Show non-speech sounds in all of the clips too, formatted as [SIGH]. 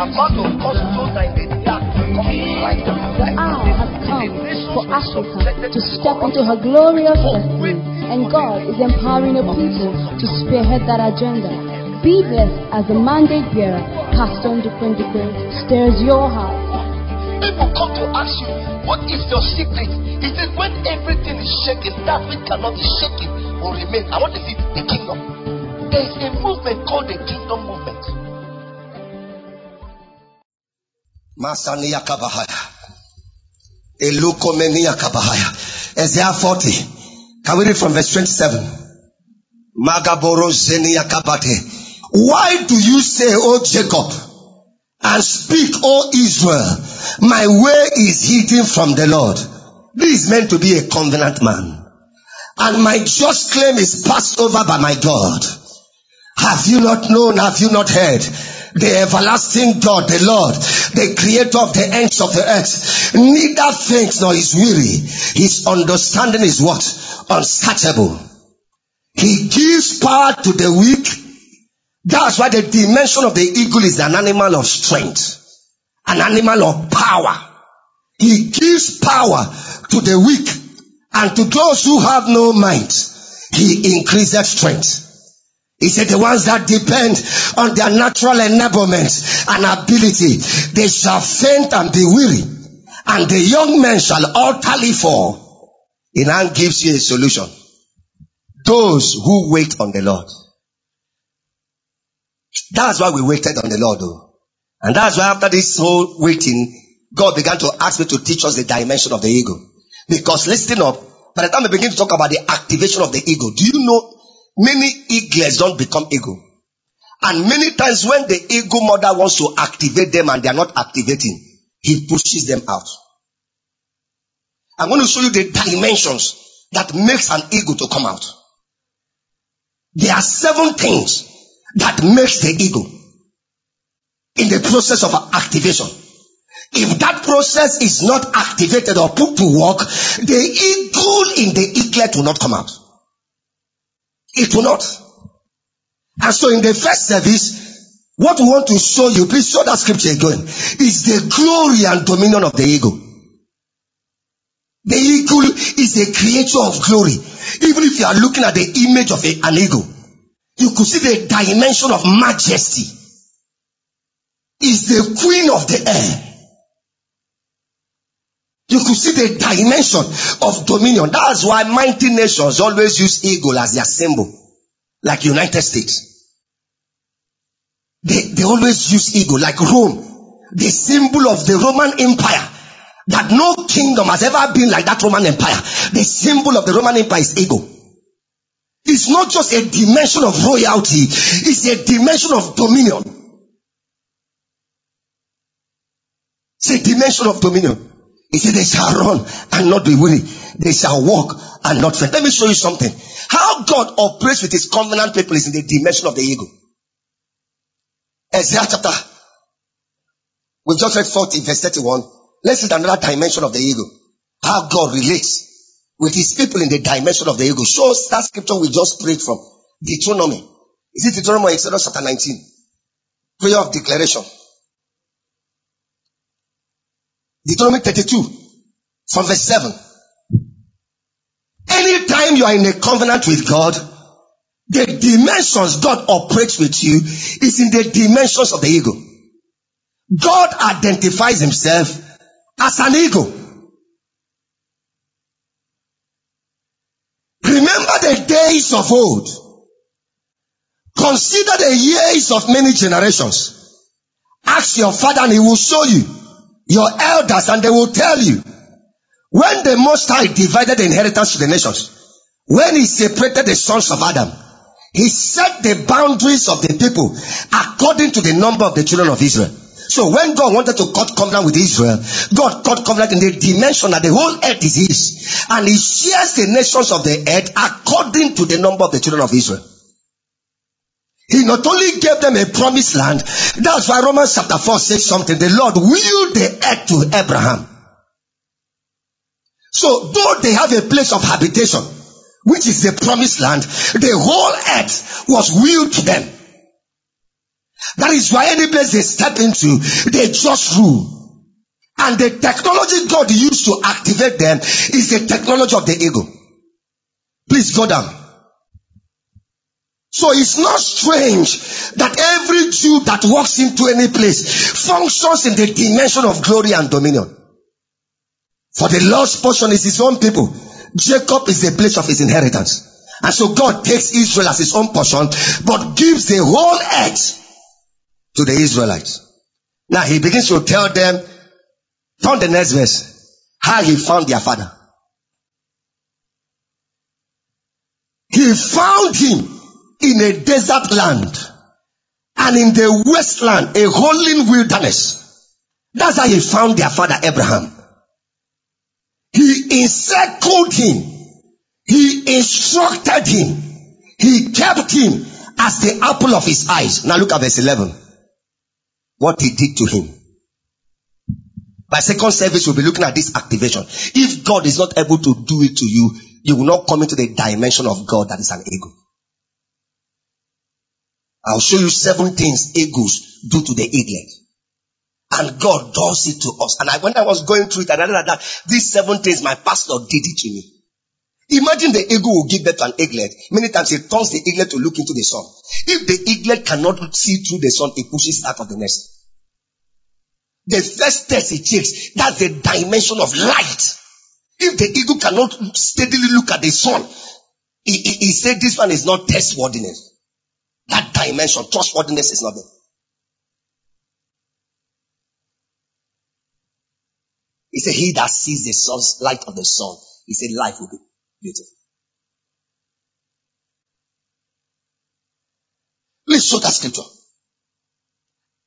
of us so that in the dark to. The come for Africa to step into her glorious destiny, and God is empowering a people to spearhead that agenda. Be blessed as the mandate bearer, Pastor Ndukwe stirs your heart. People come to ask you, what is your secret? He said, when everything is shaking, that which cannot be shaken will remain. I want to see the kingdom. There is a movement called the kingdom movement. Masania Kabahaya. Elukomenia Kabahaya. Isaiah 40. Can we read from verse 27? Magaboro Zenia Kabate. Why do you say, O Jacob, and speak, O Israel, my way is hidden from the Lord? This is meant to be a covenant man. And my just claim is passed over by my God. Have you not known? Have you not heard? The everlasting God, the Lord, the creator of the ends of the earth, neither faints nor is weary. His understanding is what? Unsearchable. He gives power to the weak. That's why the dimension of the eagle is an animal of strength, an animal of power. He gives power to the weak and to those who have no mind. He increases strength. He said the ones that depend on their natural enablement and ability, they shall faint and be weary, and the young men shall utterly fall. He now gives you a solution. Those who wait on the Lord. That's why we waited on the Lord though. And that's why after this whole waiting, God began to ask me to teach us the dimension of the ego. Because listen up, by the time we begin to talk about the activation of the ego, do you know Many eaglets don't become ego. And many times when the ego mother wants to activate them and they are not activating, he pushes them out. I'm going to show you the dimensions that makes an ego to come out. There are seven things that makes the ego in the process of activation. If that process is not activated or put to work, the eagle in the eaglet will not come out. It will not. And so in the first service, what we want to show you, please show that scripture again, is the glory and dominion of the eagle. The eagle is a creature of glory. Even if you are looking at the image of a, an eagle, you could see the dimension of majesty. Is the queen of the air. You could see the dimension of dominion. That's why mighty nations always use eagle as their symbol, like United States. They, they always use eagle, like Rome, the symbol of the Roman Empire. That no kingdom has ever been like that Roman Empire. The symbol of the Roman Empire is eagle. It's not just a dimension of royalty, it's a dimension of dominion. It's a dimension of dominion. He said, they shall run and not be weary. They shall walk and not faint. Let me show you something. How God operates with his covenant people is in the dimension of the ego. Isaiah chapter. We've just read 40 verse 31. Let's see another dimension of the ego. How God relates with his people in the dimension of the ego. Show that scripture we just prayed from. Deuteronomy. Is it Deuteronomy Exodus chapter 19? Prayer of declaration. Deuteronomy 32 from verse 7. Anytime you are in a covenant with God, the dimensions God operates with you is in the dimensions of the ego. God identifies himself as an ego. Remember the days of old. Consider the years of many generations. Ask your father and he will show you your elders and they will tell you when the Most High divided the inheritance to the nations, when he separated the sons of Adam, he set the boundaries of the people according to the number of the children of Israel. So when God wanted to cut covenant with Israel, God cut covenant in the dimension that the whole earth is his. And he shares the nations of the earth according to the number of the children of Israel. He not only gave them a promised land, that's why Romans chapter 4 says something. The Lord willed the earth to Abraham. So though they have a place of habitation, which is the promised land, the whole earth was willed to them. That is why any place they step into, they just rule. And the technology God used to activate them is the technology of the ego. Please go down. So it's not strange that every Jew that walks into any place functions in the dimension of glory and dominion. For the Lord's portion is his own people. Jacob is the place of his inheritance. And so God takes Israel as his own portion, but gives the whole earth to the Israelites. Now he begins to tell them, turn the next verse, how he found their father. He found him in a desert land and in the wasteland, a holy wilderness. That's how he found their father Abraham. He encircled him. He instructed him. He kept him as the apple of his eyes. Now look at verse 11 what he did to him. By second service, we'll be looking at this activation. If God is not able to do it to you, you will not come into the dimension of God that is an ego. I'll show you seven things egos do to the eaglet. And God does it to us. And I, when I was going through it, and I that these seven things, my pastor did it to me. Imagine the eagle will give birth to an eaglet. Many times it turns the eaglet to look into the sun. If the eaglet cannot see through the sun, it pushes out of the nest. The first test it takes, that's the dimension of light. If the eagle cannot steadily look at the sun, he, he, he said this one is not trustworthiness. That dimension, trustworthiness is not there. He said, he that sees the light of the sun, he said life will be Beautiful. Please show that scripture.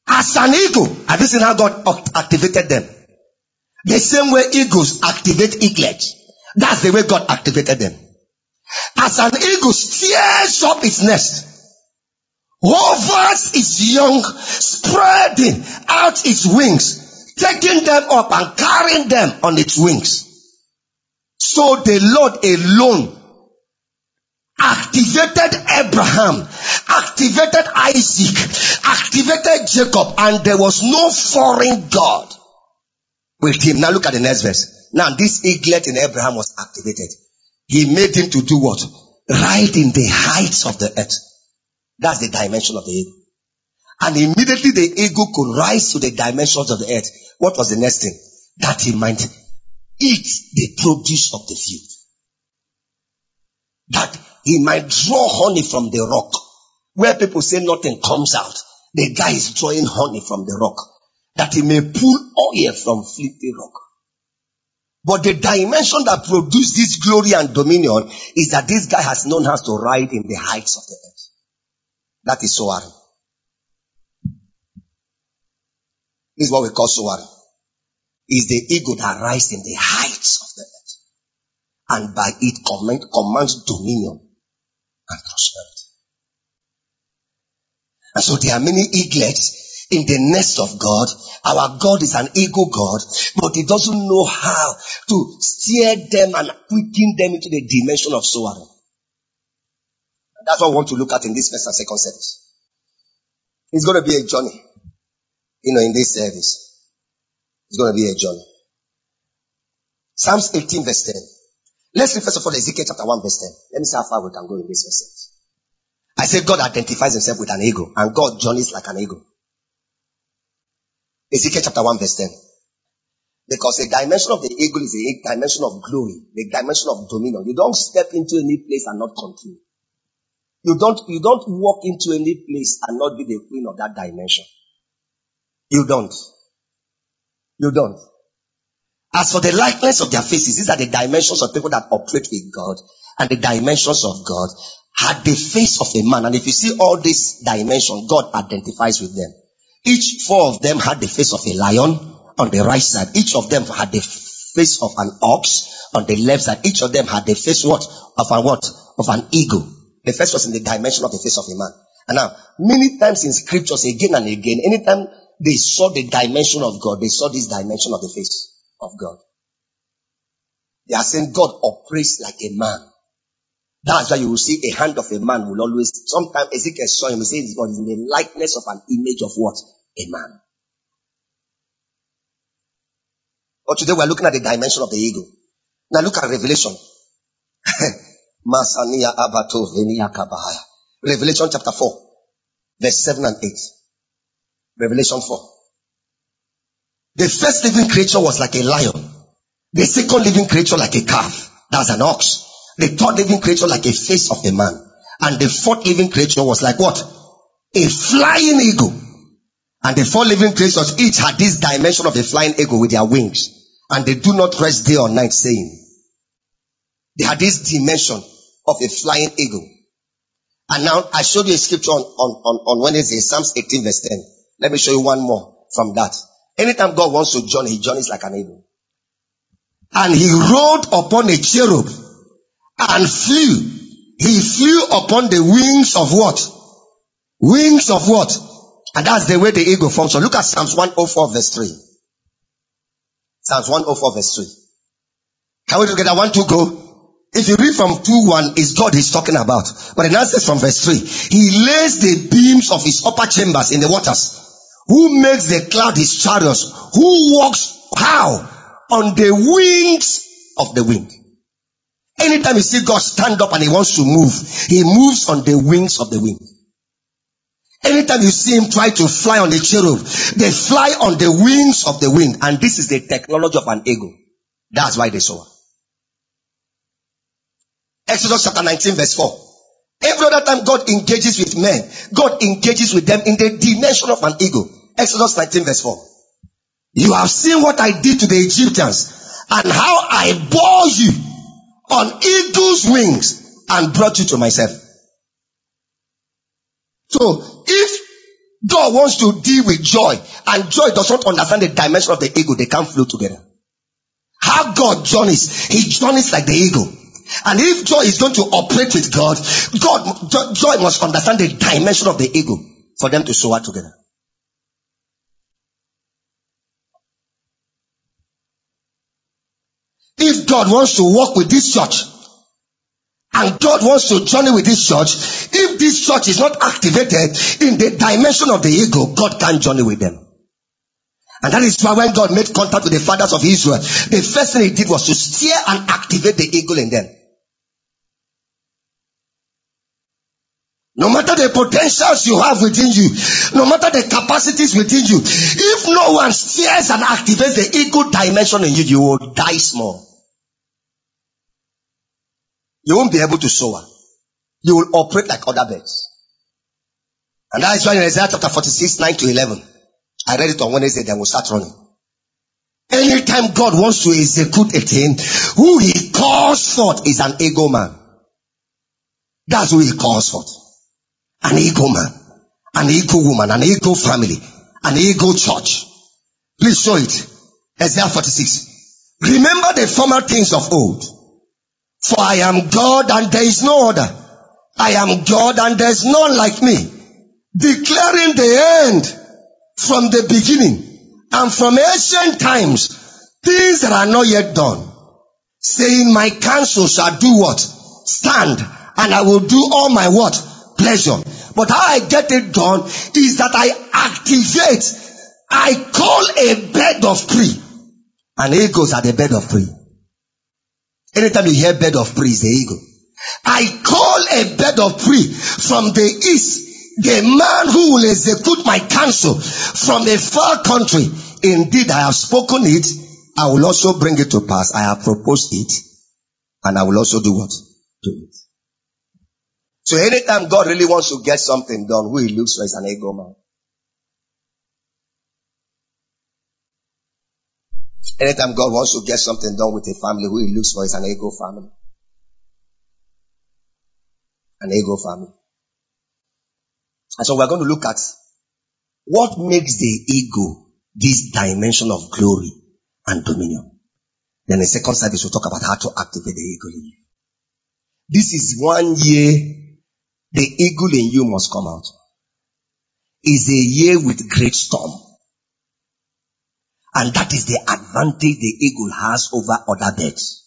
As an eagle, have you seen how God activated them? The same way eagles activate eaglets. That's the way God activated them. As an eagle steers up its nest, hovers its young, spreading out its wings, taking them up and carrying them on its wings. So the Lord alone activated Abraham, activated Isaac, activated Jacob, and there was no foreign God with him. Now look at the next verse. Now this eaglet in Abraham was activated. He made him to do what? Ride in the heights of the earth. That's the dimension of the eagle. And immediately the eagle could rise to the dimensions of the earth. What was the next thing? That he might eat the produce of the field. That he might draw honey from the rock. Where people say nothing comes out. The guy is drawing honey from the rock. That he may pull oil from flinty rock. But the dimension that produced this glory and dominion is that this guy has known how to ride in the heights of the earth. That is soaring. This is what we call soaring is the ego that rises in the heights of the earth. And by it command, commands dominion and prosperity. And so there are many eaglets in the nest of God. Our God is an ego God, but he doesn't know how to steer them and quicken them into the dimension of soaring. That's what we want to look at in this first and second service. It's going to be a journey, you know, in this service. It's going to be a journey. Psalms 18 verse 10. Let's read first of all Ezekiel chapter 1 verse 10. Let me see how far we can go in this verse. I said God identifies himself with an ego and God journeys like an ego. Ezekiel chapter 1 verse 10. Because the dimension of the ego is a dimension of glory, the dimension of dominion. You don't step into any place and not continue. You don't, you don't walk into any place and not be the queen of that dimension. You don't. You don't. As for the likeness of their faces, these are the dimensions of people that operate with God and the dimensions of God had the face of a man. And if you see all these dimensions, God identifies with them. Each four of them had the face of a lion on the right side. Each of them had the face of an ox on the left side. Each of them had the face what? Of an what? Of an eagle. The first was in the dimension of the face of a man. And now, many times in scriptures, again and again, anytime they saw the dimension of God. They saw this dimension of the face of God. They are saying God operates like a man. That's why you will see a hand of a man will always, sometimes Ezekiel saw him, he says God is in the likeness of an image of what? A man. But today we're looking at the dimension of the ego. Now look at Revelation. [LAUGHS] Revelation chapter 4, verse 7 and 8. Revelation 4. The first living creature was like a lion. The second living creature like a calf. That's an ox. The third living creature like a face of a man. And the fourth living creature was like what? A flying eagle. And the four living creatures each had this dimension of a flying eagle with their wings. And they do not rest day or night saying. They had this dimension of a flying eagle. And now I showed you a scripture on, on, on, on Wednesday, Psalms 18 verse 10. Let me show you one more from that. Anytime God wants to journey, he journeys like an eagle. And he rode upon a cherub and flew. He flew upon the wings of what? Wings of what? And that's the way the eagle functions. So look at Psalms 104 verse 3. Psalms 104 verse 3. Can we together? One, two, go. If you read from 2 1, is God he's talking about. But it answers from verse 3. He lays the beams of his upper chambers in the waters. Who makes the cloud his chariots? Who walks how? On the wings of the wind. Anytime you see God stand up and he wants to move, he moves on the wings of the wind. Anytime you see him try to fly on the cherub, they fly on the wings of the wind. And this is the technology of an eagle. That's why they saw. Exodus chapter 19 verse 4. Every other time God engages with men, God engages with them in the dimension of an eagle. Exodus 19 verse 4. You have seen what I did to the Egyptians and how I bore you on eagle's wings and brought you to myself. So if God wants to deal with joy and joy does not understand the dimension of the eagle, they can't flow together. How God journeys, he journeys like the eagle. And if joy is going to operate with God, God, joy must understand the dimension of the ego for them to soar together. If God wants to work with this church, and God wants to journey with this church, if this church is not activated in the dimension of the ego, God can't journey with them. And that is why when God made contact with the fathers of Israel, the first thing he did was to steer and activate the eagle in them. No matter the potentials you have within you, no matter the capacities within you, if no one steers and activates the ego dimension in you, you will die small. You won't be able to soar. You will operate like other birds. And that is why in Isaiah chapter 46, 9 to 11, I read it on Wednesday, then we'll start running. Anytime God wants to execute a thing, who he calls forth is an ego man. That's who he calls forth an ego man, an ego woman, an ego family, an ego church. Please show it. Isaiah 46. Remember the former things of old. For I am God and there is no other. I am God and there is none like me. Declaring the end from the beginning and from ancient times, things that are not yet done. Saying my counsel shall do what? Stand and I will do all my what? Pleasure. But how I get it done is that I activate, I call a bed of prey. And eagles are the bed of prey. Anytime you hear bed of prey, is the eagle. I call a bed of prey from the east, the man who will execute my counsel from a far country. Indeed, I have spoken it. I will also bring it to pass. I have proposed it. And I will also do what? Do it. So anytime God really wants to get something done, who he looks for is an ego man. Anytime God wants to get something done with a family, who he looks for is an ego family. An ego family. And so we're going to look at what makes the ego this dimension of glory and dominion. Then the second service we'll talk about how to activate the ego. This is one year the eagle in you must come out. Is a year with great storm. And that is the advantage the eagle has over other birds.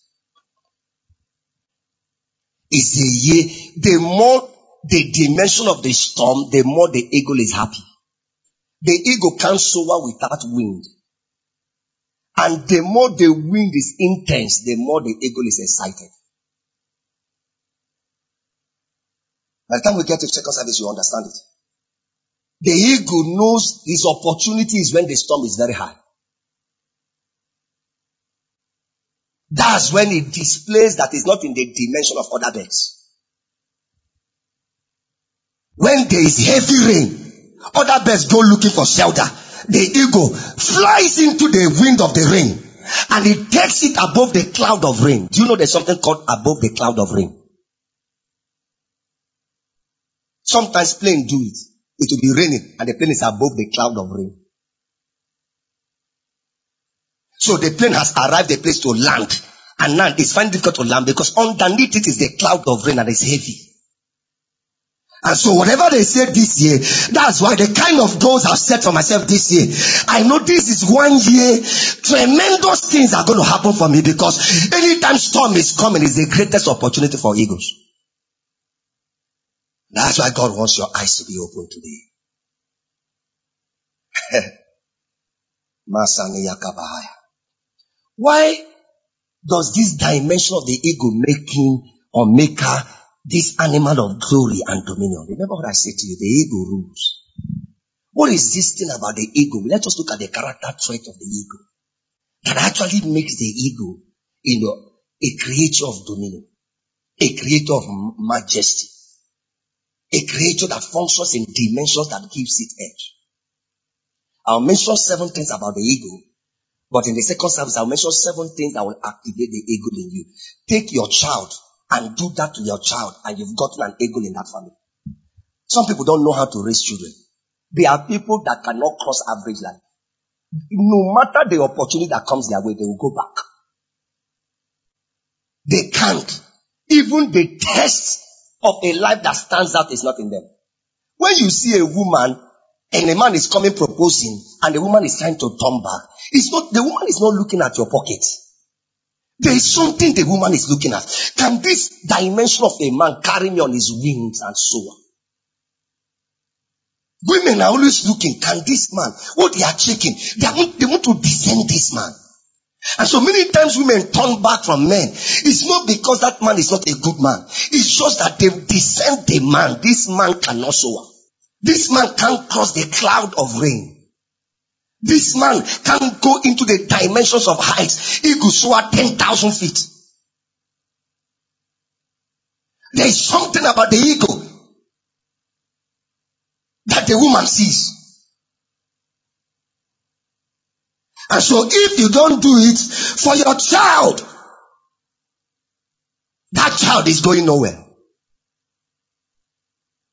is a year, the more the dimension of the storm, the more the eagle is happy. The eagle can't soar without wind. And the more the wind is intense, the more the eagle is excited. By the time we get to second service, you understand it. The eagle knows his opportunity is when the storm is very high. That's when it displays that it's not in the dimension of other birds. When there is heavy rain, other birds go looking for shelter. The eagle flies into the wind of the rain and it takes it above the cloud of rain. Do you know there's something called above the cloud of rain? Sometimes plane do it. It will be raining and the plane is above the cloud of rain. So the plane has arrived a place to land and now it's finding difficult to land because underneath it is the cloud of rain and it's heavy. And so whatever they say this year, that's why the kind of goals I've set for myself this year. I know this is one year, tremendous things are going to happen for me because anytime storm is coming is the greatest opportunity for eagles. That's why God wants your eyes to be open today. [LAUGHS] Why does this dimension of the ego making or make her this animal of glory and dominion? Remember what I said to you, the ego rules. What is this thing about the ego? Let us look at the character trait of the ego that actually makes the ego, you know, a creator of dominion, a creator of majesty, a creator that functions in dimensions that gives it edge. I'll mention seven things about the ego, but in the second service, I'll mention seven things that will activate the ego in you. Take your child and do that to your child, and you've gotten an ego in that family. Some people don't know how to raise children. There are people that cannot cross average life. No matter the opportunity that comes their way, they will go back. They can't. Even the test of a life that stands out is not in them. When you see a woman and a man is coming proposing and the woman is trying to turn back, it's not, the woman is not looking at your pocket. There is something the woman is looking at. Can this dimension of a man carry me on his wings and so on? Women are always looking, can this man, what they are checking, they, want, they want to descend this man. And so many times women turn back from men. It's not because that man is not a good man. It's just that they descend the man. This man cannot soar. This man can't cross the cloud of rain. This man can't go into the dimensions of heights. He could soar 10,000 feet. There is something about the ego that the woman sees. And so if you don't do it for your child, that child is going nowhere.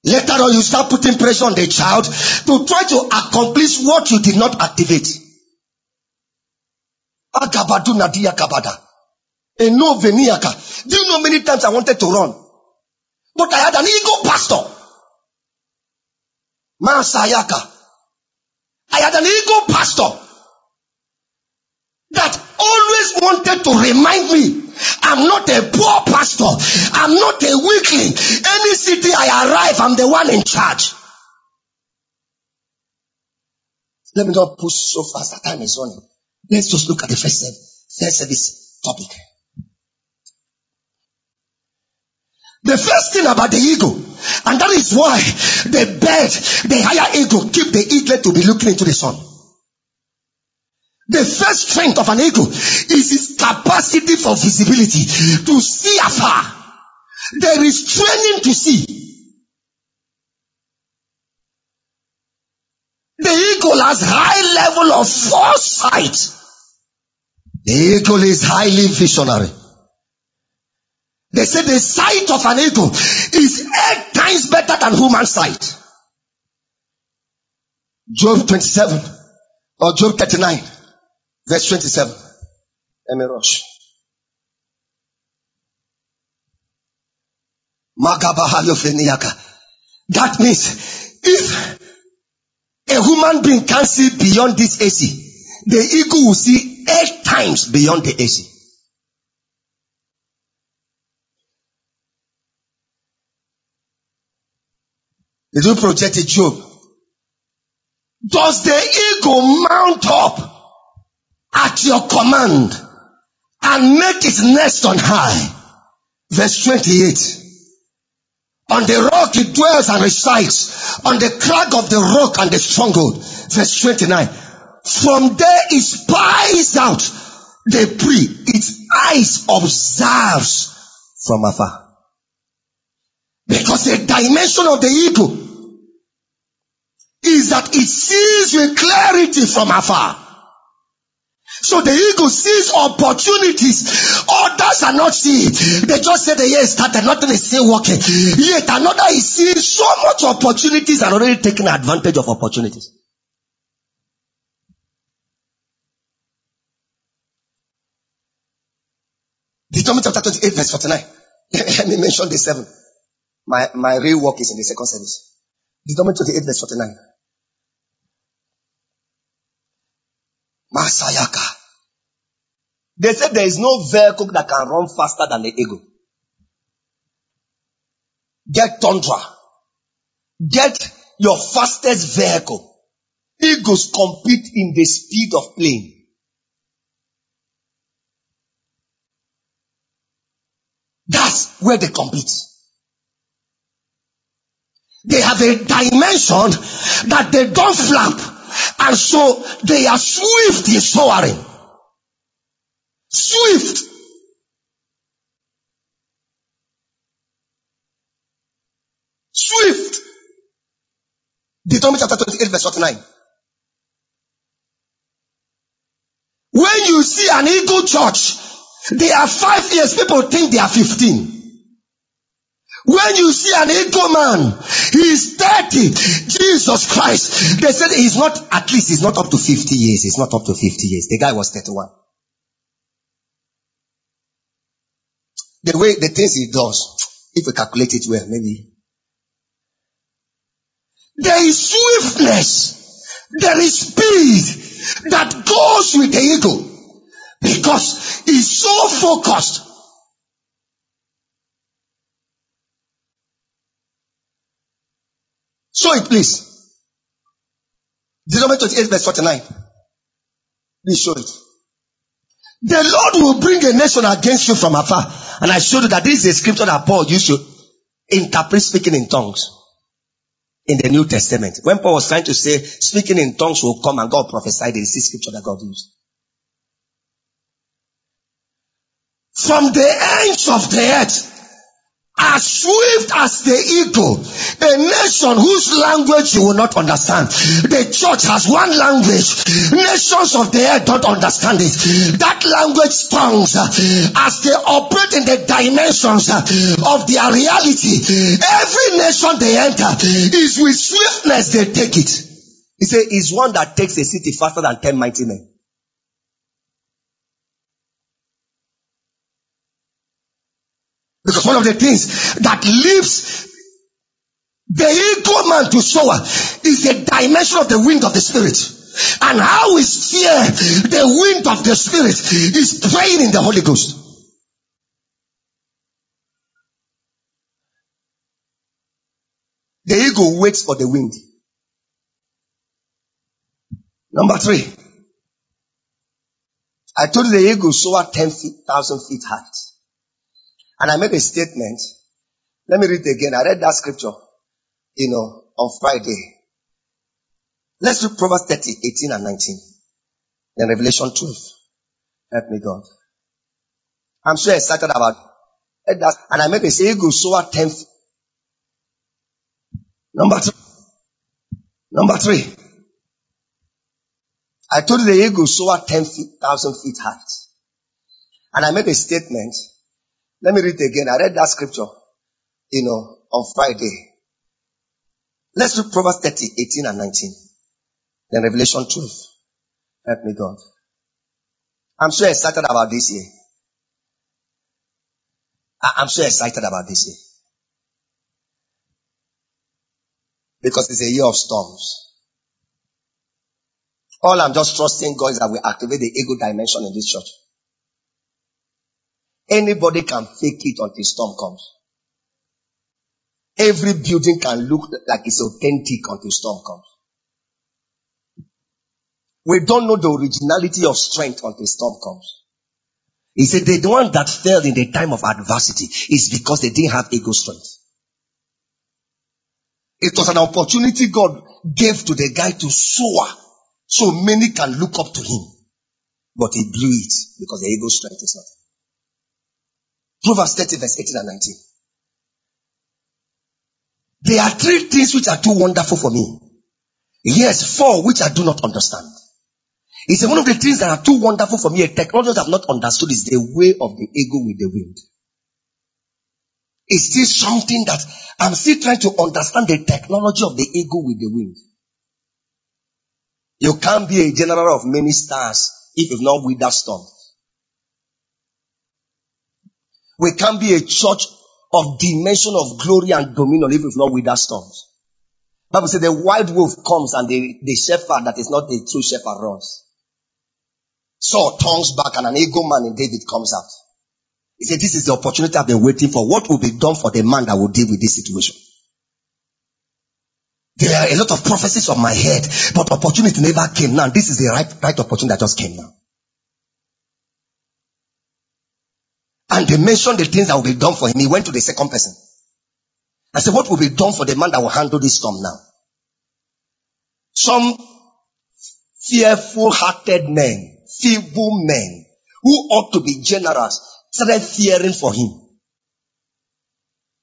Later on, you start putting pressure on the child to try to accomplish what you did not activate. Agabadu Nadia Kabada. Eno Veniaka. Do you know many times I wanted to run? But I had an ego pastor. Masayaka. I had an ego pastor that always wanted to remind me I'm not a poor pastor. I'm not a weakling. Any city I arrive, I'm the one in charge. Let me not push so fast. The time is running. Let's just look at the first service, first service topic. The first thing about the ego, and that is why the bird, the higher ego, keep the eaglet to be looking into the sun. The first strength of an eagle is its capacity for visibility to see afar. There is training to see. The eagle has high level of foresight. The eagle is highly visionary. They say the sight of an eagle is eight times better than human sight. Job 27 or Job 39. Verse 27. Let rush. That means if a human being can see beyond this AC, the eagle will see eight times beyond the AC. Did you project a Job? Does the eagle mount up at your command and make its nest on high? Verse 28. On the rock it dwells and resides, on the crag of the rock and the stronghold. Verse 29. From there it spies out the prey, its eyes observes from afar. Because the dimension of the eagle is that it sees with clarity from afar. So the eagle sees opportunities. Others are not seeing. They just say the year started, nothing is still working. Yet another is seeing so much opportunities and already taking advantage of opportunities. Deuteronomy chapter 28 verse 49. [LAUGHS] Let me mention the seven. My, my real work is in the second service. Deuteronomy 28 verse 49. Masayaka. They said there is no vehicle that can run faster than the eagle. Get Tundra. Get your fastest vehicle. Eagles compete in the speed of plane. That's where they compete. They have a dimension that they don't flap. And so they are swift in soaring. Swift. Swift. Deuteronomy chapter 28 verse 49. When you see an eagle church, they are five years, people think they are 15. When you see an eagle man, he is 30. Jesus Christ. They said he's not, at least he's not up to 50 years. He's not up to 50 years. The guy was 31. The way, the things he does, if we calculate it well, maybe. There is swiftness. There is speed that goes with the eagle because he's so focused Show it, please. Deuteronomy 28, verse 49. Please show it. The Lord will bring a nation against you from afar. And I showed you that this is a scripture that Paul used to interpret speaking in tongues in the New Testament. When Paul was trying to say speaking in tongues will come and God prophesied, this is scripture that God used. From the ends of the earth, as swift as the eagle, a nation whose language you will not understand. The church has one language. Nations of the earth don't understand it. That language tongues, uh, as they operate in the dimensions uh, of their reality, every nation they enter uh, is with swiftness they take it. He said, is one that takes a city faster than 10 mighty men. One of the things that leaves the eagle man to soar is the dimension of the wind of the spirit. And how we steer the wind of the spirit is praying in the Holy Ghost. The eagle waits for the wind. Number three. I told you the eagle soar 10,000 feet height. And I made a statement. Let me read it again. I read that scripture, you know, on Friday. Let's read Proverbs 30, 18 and 19. Then Revelation 12. Help me God. I'm so excited about it. And I made a say, eagle soar 10 feet. Number three. Number three. I told the eagle soar 10,000 feet height. And I made a statement let me read again. I read that scripture, you know, on Friday. Let's read Proverbs 30, 18 and 19. Then Revelation 12. Help me God. I'm so excited about this year. I'm so excited about this year. Because it's a year of storms. All I'm just trusting God is that we activate the ego dimension in this church. Anybody can fake it until storm comes. Every building can look like it's authentic until storm comes. We don't know the originality of strength until storm comes. He said the one that fell in the time of adversity is because they didn't have ego strength. It was an opportunity God gave to the guy to soar so many can look up to him. But he blew it because the ego strength is not. Proverbs 30 verse 18 and 19. There are three things which are too wonderful for me. Yes, four which I do not understand. Said, one of the things that are too wonderful for me, a technology I've not understood is the way of the ego with the wind. It's still something that I'm still trying to understand the technology of the ego with the wind. You can't be a general of many stars if you've not with that storm. We can't be a church of dimension of glory and dominion if we've not with that storms. Bible says the wild wolf comes and the, the shepherd that is not the true shepherd runs. Saul turns back and an ego man in David comes out. He said, this is the opportunity I've been waiting for. What will be done for the man that will deal with this situation? There are a lot of prophecies on my head, but opportunity never came now. This is the right, right opportunity that just came now. And they mentioned the things that will be done for him. He went to the second person. I said, what will be done for the man that will handle this storm now? Some fearful hearted men feeble men who ought to be generous started fearing for him.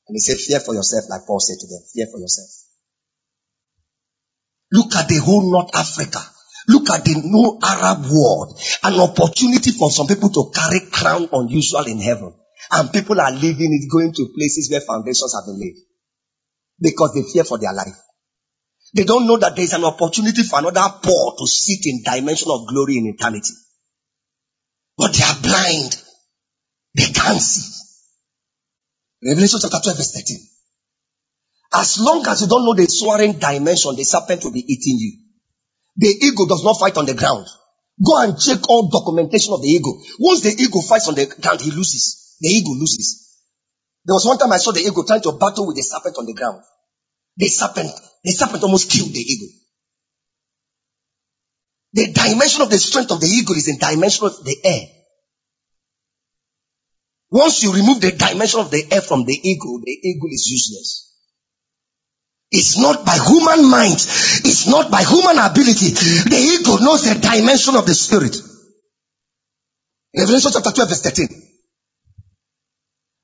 And he said, fear for yourself, like Paul said to them, fear for yourself. Look at the whole North Africa. Look at the new Arab world. An opportunity for some people to carry crown unusual in heaven. And people are leaving it, going to places where foundations have been laid. Because they fear for their life. They don't know that there is an opportunity for another poor to sit in dimension of glory in eternity. But they are blind. They can't see. Revelation chapter 12 verse 13. As long as you don't know the soaring dimension, the serpent will be eating you. The ego does not fight on the ground. Go and check all documentation of the ego. Once the ego fights on the ground, he loses. The ego loses. There was one time I saw the ego trying to battle with the serpent on the ground. The serpent, the serpent almost killed the eagle. The dimension of the strength of the eagle is in dimension of the air. Once you remove the dimension of the air from the eagle, the eagle is useless. It's not by human mind. It's not by human ability. The ego knows the dimension of the spirit. Revelation chapter 12 verse 13.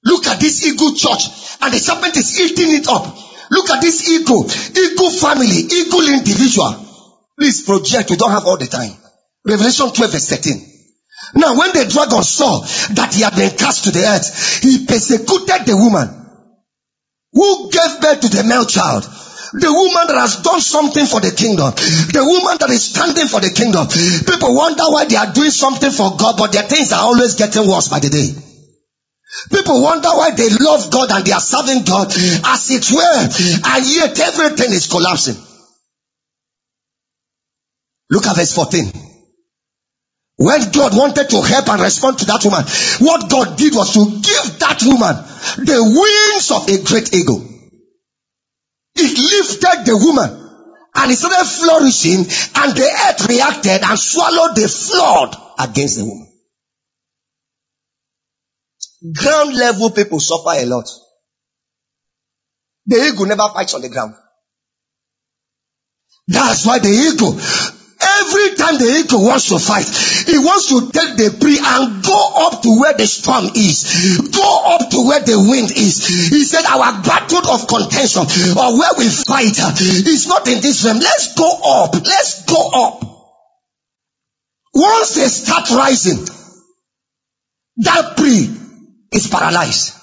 Look at this ego church and the serpent is eating it up. Look at this ego, ego family, ego individual. Please project, we don't have all the time. Revelation 12 verse 13. Now when the dragon saw that he had been cast to the earth, he persecuted the woman who gave birth to the male child. The woman that has done something for the kingdom. The woman that is standing for the kingdom. People wonder why they are doing something for God, but their things are always getting worse by the day. People wonder why they love God and they are serving God as it were, and yet everything is collapsing. Look at verse 14. When God wanted to help and respond to that woman, what God did was to give that woman the wings of a great eagle. It lifted the woman and it started flourishing and the earth reacted and swallowed the flood against the woman. Ground level people suffer a lot. The eagle never fights on the ground. That's why the eagle, every time the eagle wants to fight, he wants to take the prey and go up to where the storm is, go up to where the wind is. He said, Our battle of contention or where we fight is not in this realm. Let's go up. Let's go up. Once they start rising, that prey is paralyzed.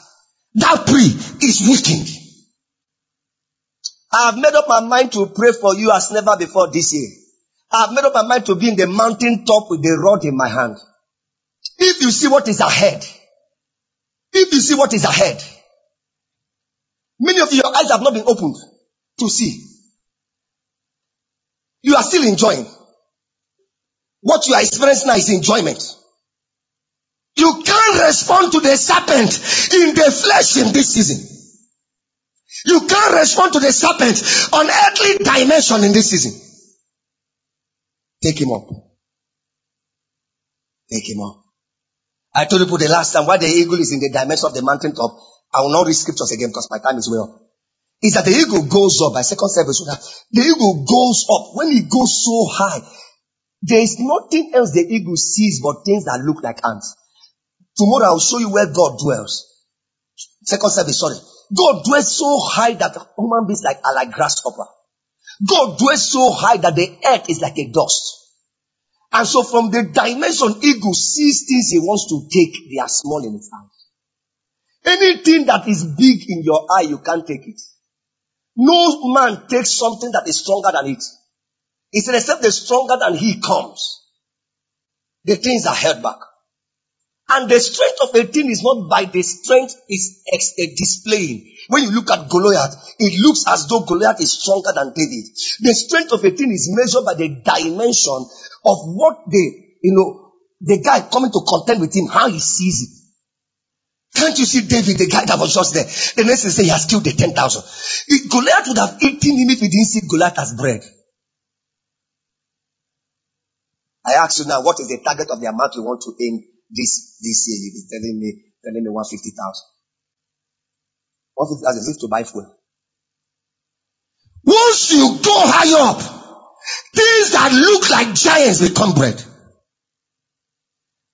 That tree is weakened. I have made up my mind to pray for you as never before this year. I have made up my mind to be in the mountain top with the rod in my hand. If you see what is ahead, if you see what is ahead, many of your eyes have not been opened to see. You are still enjoying. What you are experiencing now is enjoyment. You can't respond to the serpent in the flesh in this season. You can't respond to the serpent on earthly dimension in this season. Take him up. Take him up. I told for the last time why the eagle is in the dimension of the mountain top. I will not read scriptures again because my time is way up. Is that the eagle goes up by second service. So that the eagle goes up. When it goes so high, there is nothing else the eagle sees but things that look like ants. Tomorrow I'll show you where God dwells. Second service, sorry. God dwells so high that human beings like are like grasshopper. God dwells so high that the earth is like a dust. And so from the dimension eagle sees things he wants to take, they are small in his eyes. Anything that is big in your eye, you can't take it. No man takes something that is stronger than it. He said, except the stronger than he comes, the things are held back. And the strength of a thing is not by the strength it's ex- displaying. When you look at Goliath, it looks as though Goliath is stronger than David. The strength of a thing is measured by the dimension of what the, you know, the guy coming to contend with him, how he sees it. Can't you see David, the guy that was just there? The next thing say he has killed the 10,000. Goliath would have eaten him if he didn't see Goliath as bread. I ask you now, what is the target of the amount you want to aim this this year? You'll be telling me, telling me 150,000. 150,000 is to buy fuel. Once you go high up, things that look like giants become bread.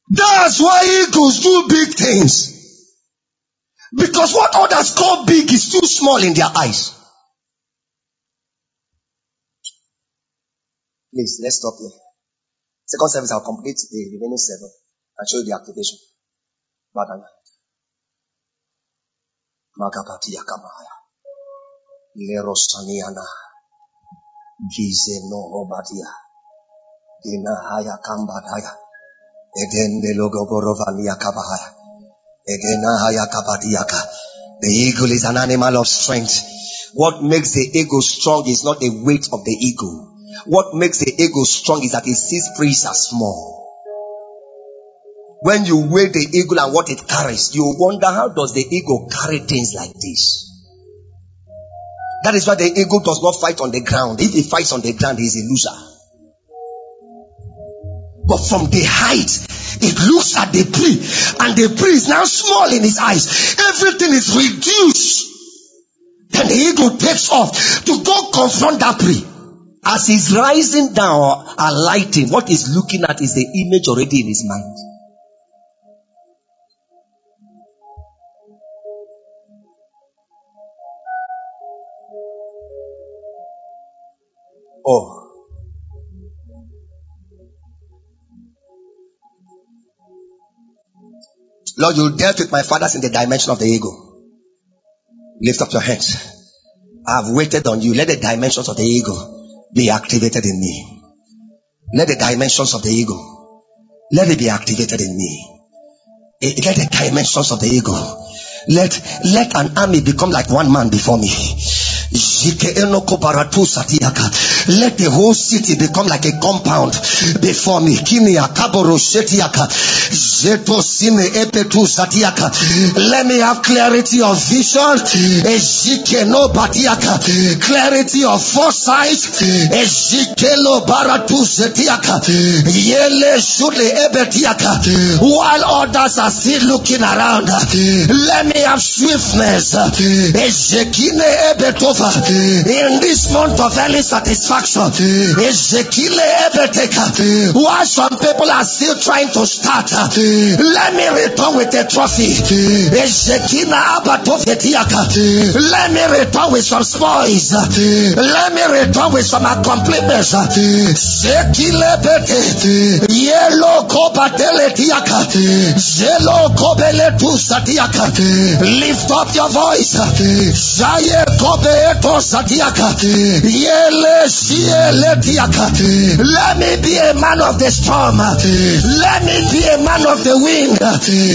That's why eagles do big things. Because what others call big is too small in their eyes. Please, let's stop here. Second service, I'll complete the remaining seven Uh, Kabadiaka. The eagle is an animal of strength. What makes the eagle strong is not the weight of the eagle. What makes the eagle strong is that it sees prey as small. When you weigh the eagle and what it carries, you wonder how does the eagle carry things like this? That is why the eagle does not fight on the ground. If he fights on the ground, he is a loser. But from the height, it looks at the prey, and the prey is now small in his eyes. Everything is reduced. Then the eagle takes off to go confront that prey. As he's rising down, alighting, what he's looking at is the image already in his mind. Oh. Lord, you dealt with my fathers in the dimension of the ego. Lift up your hands. I have waited on you. Let the dimensions of the ego be activated in me. Let the dimensions of the ego, let it be activated in me. Let the dimensions of the ego, let, let an army become like one man before me. Let the whole city become like a compound before me. Let me have clarity of vision. Clarity of foresight. While others are still looking around, let me have swiftness in this month of early satisfaction. While some people are still trying to start, let me return with a trophy. Let me return with some spoils. Let me return with some accomplishments. Yellow Kobatele Zelo Kobele Lift up your voice. Kobe. Yele Sieletiaka. Let me be a man of the storm. Let me be a man of the wind.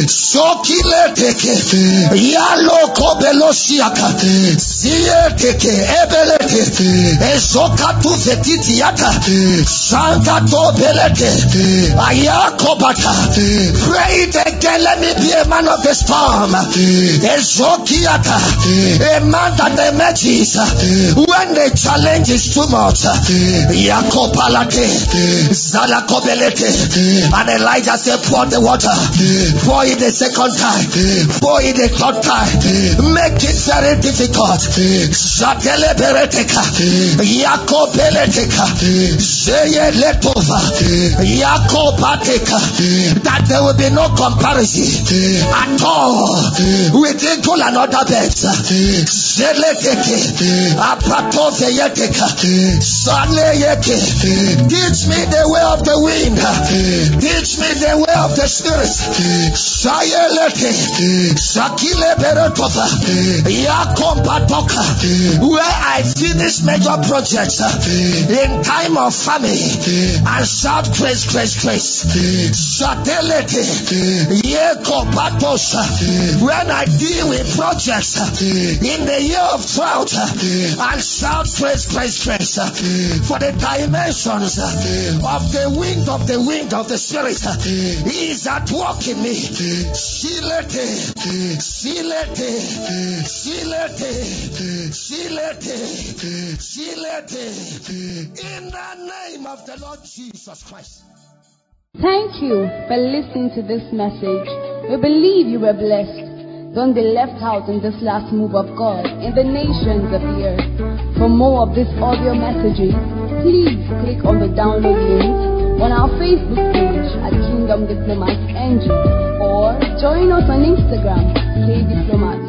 Sokileteke. Yalo Kobelosiaka. Sieteke. Ebelete. Ezokatu Fetitiaka. Sankato Belete. Ayakobata. Pray it again. Let me be a man of the storm. Ezokiata. A mm. eh, man that emerges mm. when the challenge is too much. Mm. Yakopalate. Zalakobelete. And Elijah said, pour the water. Pour it the second time. Pour it the third time. Make it very difficult. Zatele bereteka. Yakobeleteka. Zeye letova. Yakopateka. That there will be no comparison at all with equal and other beds. Zeleteke. Apatofeyeteka. Saleyeke. Teach me the way of the wind. Teach me the way of the spirit. Sayelete. Sakile beretova. Yakompatoka. Where I finish major projects in time of famine and shout grace, grace, grace. Satelete. Yekopatos. When I deal with projects uh, in the year of drought uh, and shout grace, grace, grace. Uh, for the dimensions of the wind of the wind of the spirit is at work in me. Silete, silete, silete, silete, silete. In the name of the Lord Jesus Christ. Thank you for listening to this message. We believe you were blessed. Don't be left out in this last move of God in the nations of the earth. For more of this audio messaging, please click on the download link on our Facebook page at Kingdom Diplomats NG or join us on Instagram, K Diplomats.